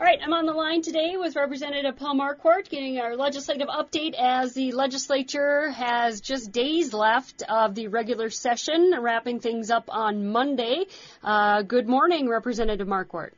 All right, I'm on the line today with Representative Paul Marquart getting our legislative update as the legislature has just days left of the regular session, wrapping things up on Monday. Uh, good morning, Representative Marquart.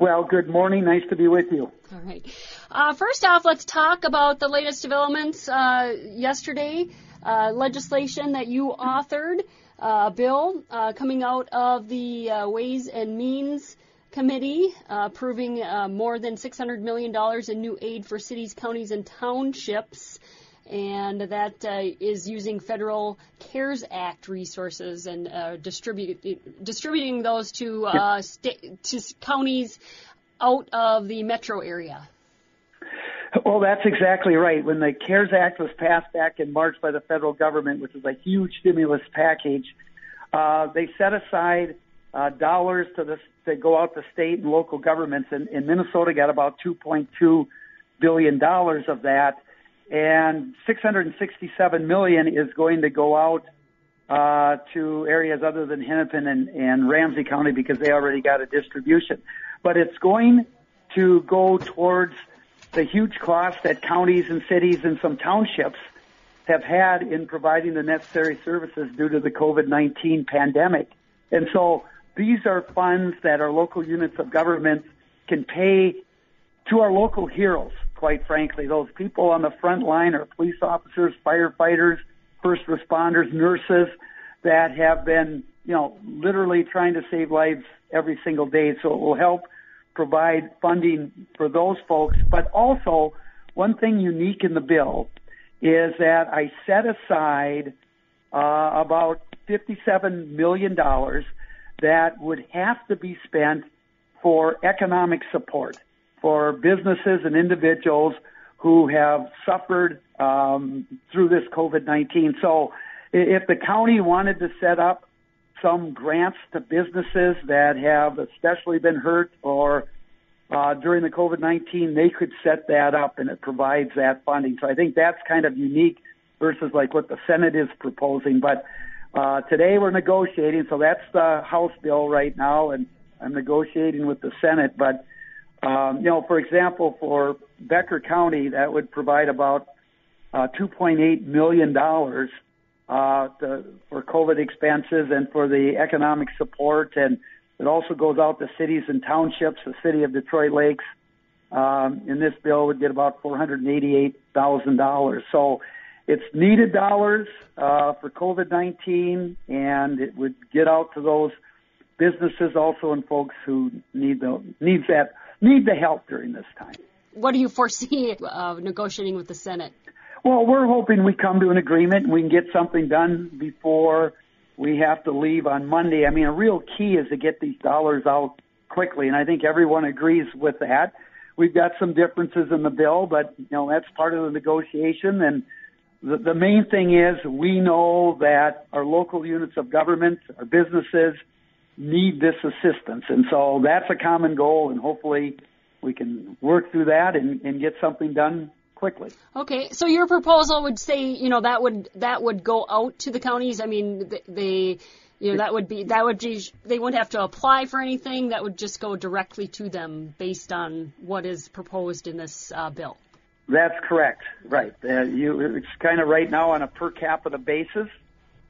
Well, good morning. Nice to be with you. All right. Uh, first off, let's talk about the latest developments uh, yesterday. Uh, legislation that you authored, uh, a bill uh, coming out of the Ways and Means committee uh, approving uh, more than $600 million in new aid for cities, counties, and townships. And that uh, is using federal CARES Act resources and uh, distribute, distributing those to, uh, sta- to counties out of the metro area. Well, that's exactly right. When the CARES Act was passed back in March by the federal government, which was a huge stimulus package, uh, they set aside uh, dollars to the to go out to state and local governments. And, and Minnesota got about 2.2 billion dollars of that, and 667 million is going to go out uh, to areas other than Hennepin and, and Ramsey County because they already got a distribution. But it's going to go towards the huge cost that counties and cities and some townships have had in providing the necessary services due to the COVID-19 pandemic. And so these are funds that our local units of government can pay to our local heroes, quite frankly. Those people on the front line are police officers, firefighters, first responders, nurses that have been, you know, literally trying to save lives every single day. So it will help provide funding for those folks. But also, one thing unique in the bill is that I set aside uh, about $57 million that would have to be spent for economic support for businesses and individuals who have suffered um, through this COVID-19. So if the county wanted to set up some grants to businesses that have especially been hurt or uh, during the COVID-19, they could set that up and it provides that funding. So I think that's kind of unique versus like what the Senate is proposing. But uh, today we're negotiating, so that's the House bill right now, and I'm negotiating with the Senate. But um, you know, for example, for Becker County, that would provide about uh, 2.8 million dollars uh, for COVID expenses and for the economic support, and it also goes out to cities and townships. The city of Detroit Lakes um, in this bill would get about 488 thousand dollars. So it's needed dollars uh, for COVID-19, and it would get out to those businesses also and folks who need the needs that need the help during this time. What do you foresee of negotiating with the Senate? Well, we're hoping we come to an agreement and we can get something done before we have to leave on Monday. I mean, a real key is to get these dollars out quickly, and I think everyone agrees with that. We've got some differences in the bill, but you know that's part of the negotiation, and the, the main thing is we know that our local units of government, our businesses need this assistance. And so that's a common goal and hopefully we can work through that and, and get something done quickly. Okay, so your proposal would say, you know, that would that would go out to the counties. I mean, they, you know, that would be that would be they wouldn't have to apply for anything. That would just go directly to them based on what is proposed in this uh, bill. That's correct. Right. Uh, you, it's kind of right now on a per capita basis,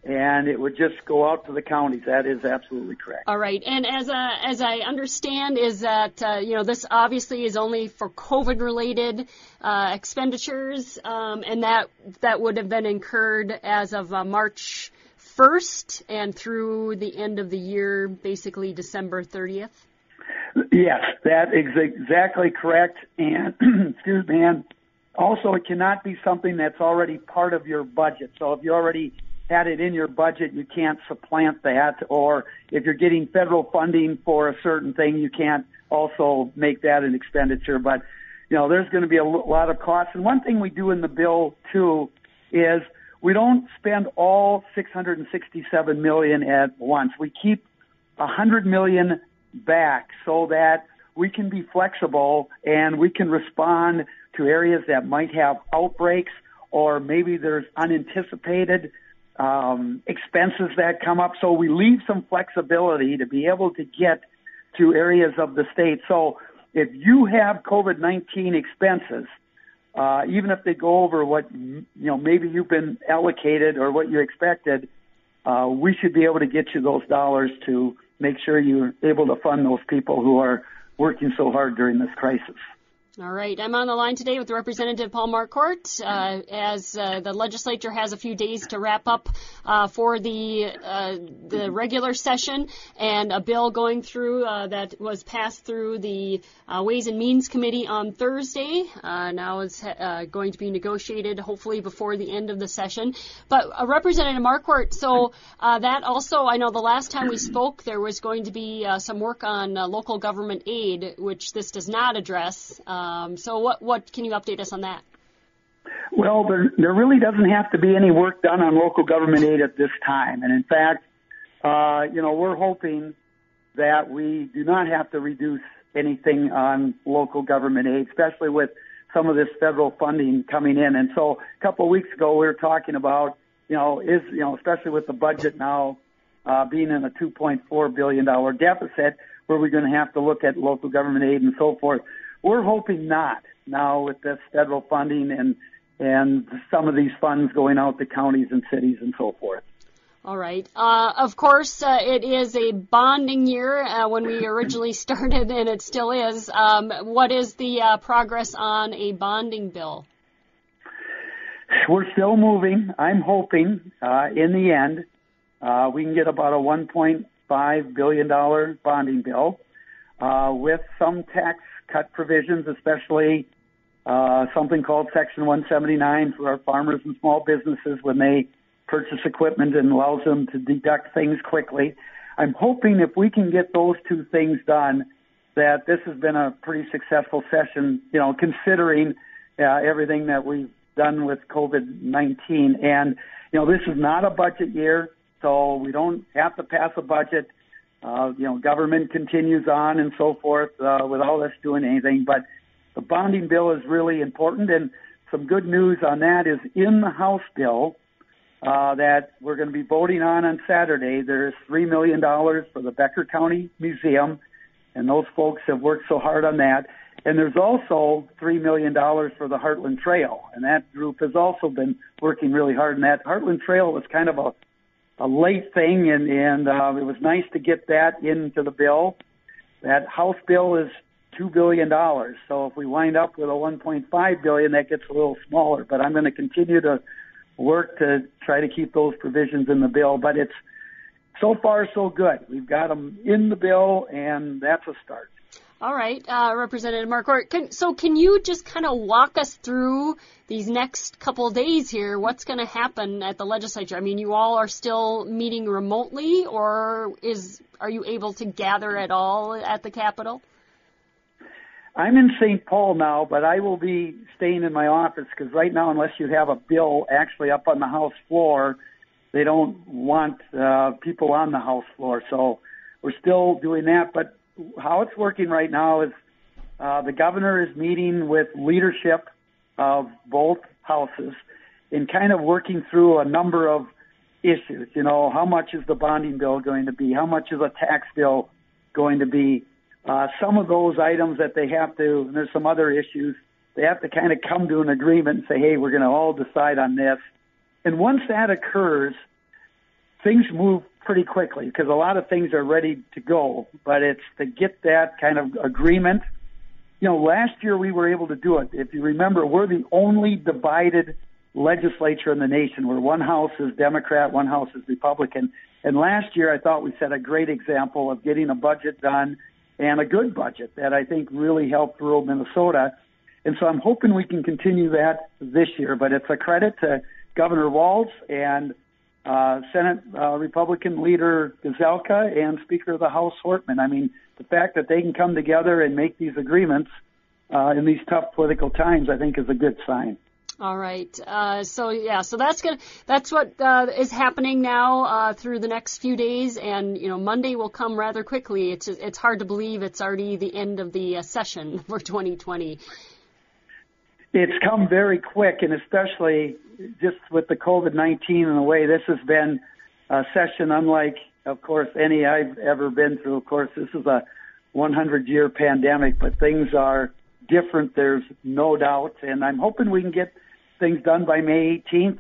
and it would just go out to the counties. That is absolutely correct. All right. And as uh, as I understand, is that uh, you know this obviously is only for COVID related uh, expenditures, um, and that that would have been incurred as of uh, March 1st and through the end of the year, basically December 30th. Yes, that is exactly correct. And excuse me, and also, it cannot be something that's already part of your budget. So if you already had it in your budget, you can't supplant that. Or if you're getting federal funding for a certain thing, you can't also make that an expenditure. But, you know, there's going to be a lot of costs. And one thing we do in the bill too is we don't spend all 667 million at once. We keep 100 million back so that we can be flexible and we can respond to areas that might have outbreaks or maybe there's unanticipated um, expenses that come up. So we leave some flexibility to be able to get to areas of the state. So if you have COVID-19 expenses, uh, even if they go over what you know maybe you've been allocated or what you expected, uh, we should be able to get you those dollars to make sure you're able to fund those people who are working so hard during this crisis. All right. I'm on the line today with Representative Paul Marquart uh, as uh, the legislature has a few days to wrap up uh, for the uh, the regular session and a bill going through uh, that was passed through the uh, Ways and Means Committee on Thursday. now it's going to be negotiated hopefully before the end of the session. But Representative Marquart, so that also, I know the last time we spoke there was going to be some work on local government aid, which this does not address. Um, so what what can you update us on that? Well, there there really doesn't have to be any work done on local government aid at this time, and in fact, uh, you know, we're hoping that we do not have to reduce anything on local government aid, especially with some of this federal funding coming in. And so, a couple of weeks ago, we were talking about, you know, is you know, especially with the budget now uh, being in a 2.4 billion dollar deficit, where we're going to have to look at local government aid and so forth. We're hoping not now with this federal funding and and some of these funds going out to counties and cities and so forth. All right. Uh, of course, uh, it is a bonding year uh, when we originally started, and it still is. Um, what is the uh, progress on a bonding bill? We're still moving. I'm hoping uh, in the end uh, we can get about a 1.5 billion dollar bonding bill with some tax cut provisions, especially uh, something called Section 179 for our farmers and small businesses when they purchase equipment and allows them to deduct things quickly. I'm hoping if we can get those two things done, that this has been a pretty successful session, you know, considering uh, everything that we've done with COVID-19. And, you know, this is not a budget year, so we don't have to pass a budget uh, you know, government continues on and so forth uh, without us doing anything. But the bonding bill is really important, and some good news on that is in the House bill uh, that we're going to be voting on on Saturday. There's three million dollars for the Becker County Museum, and those folks have worked so hard on that. And there's also three million dollars for the Heartland Trail, and that group has also been working really hard. And that Heartland Trail was kind of a a late thing, and and uh, it was nice to get that into the bill. That House bill is two billion dollars. So if we wind up with a 1.5 billion, that gets a little smaller. But I'm going to continue to work to try to keep those provisions in the bill. But it's so far so good. We've got them in the bill, and that's a start. All right, uh, Representative Marquart. Can, so can you just kind of walk us through these next couple days here? What's going to happen at the legislature? I mean, you all are still meeting remotely, or is are you able to gather at all at the Capitol? I'm in St. Paul now, but I will be staying in my office because right now, unless you have a bill actually up on the House floor, they don't want uh, people on the House floor. So we're still doing that, but how it's working right now is uh, the governor is meeting with leadership of both houses and kind of working through a number of issues. You know, how much is the bonding bill going to be? How much is a tax bill going to be? Uh, some of those items that they have to, and there's some other issues, they have to kind of come to an agreement and say, hey, we're going to all decide on this. And once that occurs, things move pretty quickly because a lot of things are ready to go, but it's to get that kind of agreement. You know, last year we were able to do it. If you remember, we're the only divided legislature in the nation where one house is Democrat, one house is Republican. And last year I thought we set a great example of getting a budget done and a good budget that I think really helped rural Minnesota. And so I'm hoping we can continue that this year, but it's a credit to Governor Walz and uh, Senate uh, Republican leader Gazelka and Speaker of the House Hortman. I mean, the fact that they can come together and make these agreements uh, in these tough political times, I think, is a good sign. All right. Uh, so yeah, so that's gonna that's what uh, is happening now uh, through the next few days, and you know Monday will come rather quickly. It's it's hard to believe it's already the end of the uh, session for 2020. It's come very quick, and especially just with the COVID-19 and the way this has been a session unlike, of course, any I've ever been through. Of course, this is a 100 year pandemic, but things are different. There's no doubt. And I'm hoping we can get things done by May 18th.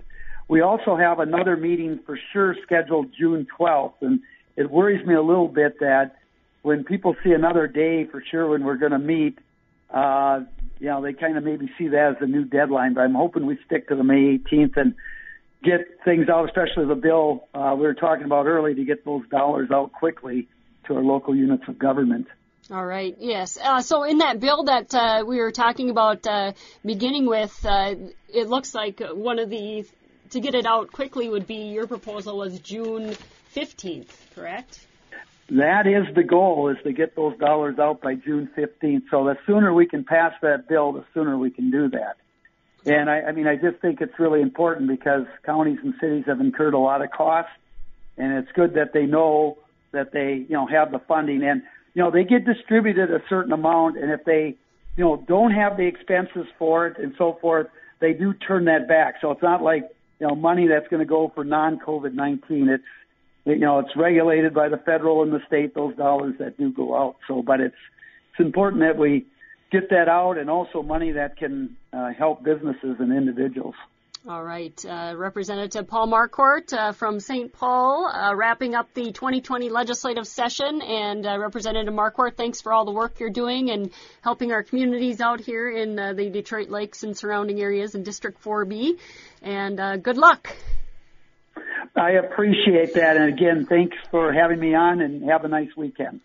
We also have another meeting for sure scheduled June 12th. And it worries me a little bit that when people see another day for sure when we're going to meet, uh, you know, they kind of maybe see that as a new deadline, but I'm hoping we stick to the May 18th and get things out, especially the bill uh, we were talking about early, to get those dollars out quickly to our local units of government. All right. Yes. Uh, so in that bill that uh, we were talking about uh, beginning with, uh, it looks like one of the to get it out quickly would be your proposal was June 15th, correct? That is the goal, is to get those dollars out by June 15th. So the sooner we can pass that bill, the sooner we can do that. And I, I mean, I just think it's really important because counties and cities have incurred a lot of costs, and it's good that they know that they, you know, have the funding. And you know, they get distributed a certain amount, and if they, you know, don't have the expenses for it and so forth, they do turn that back. So it's not like, you know, money that's going to go for non-COVID-19. It's, you know, it's regulated by the federal and the state, those dollars that do go out. So, but it's, it's important that we get that out and also money that can uh, help businesses and individuals. All right. Uh, Representative Paul Marquart uh, from St. Paul, uh, wrapping up the 2020 legislative session. And uh, Representative Marquart, thanks for all the work you're doing and helping our communities out here in uh, the Detroit Lakes and surrounding areas in District 4B. And good luck. I appreciate that. And again, thanks for having me on and have a nice weekend.